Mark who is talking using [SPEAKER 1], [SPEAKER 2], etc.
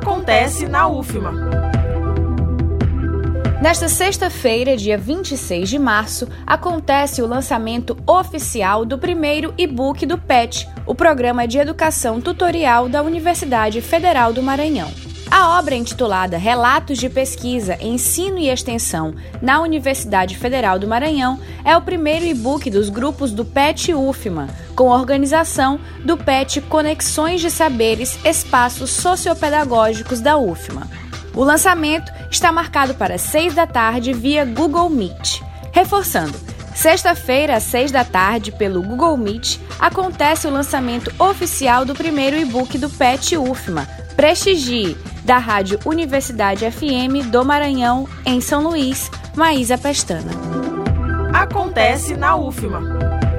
[SPEAKER 1] acontece na UFMA.
[SPEAKER 2] Nesta sexta-feira, dia 26 de março, acontece o lançamento oficial do primeiro e-book do PET, o Programa de Educação Tutorial da Universidade Federal do Maranhão. A obra intitulada Relatos de Pesquisa, Ensino e Extensão na Universidade Federal do Maranhão é o primeiro e-book dos grupos do PET UFMA, com organização do PET Conexões de Saberes Espaços Sociopedagógicos da UFMA. O lançamento está marcado para 6 da tarde via Google Meet. Reforçando, Sexta-feira, às 6 da tarde, pelo Google Meet, acontece o lançamento oficial do primeiro e-book do PET UFMA. Prestigie! Da Rádio Universidade FM do Maranhão, em São Luís, Maísa Pestana.
[SPEAKER 1] Acontece na UFMA.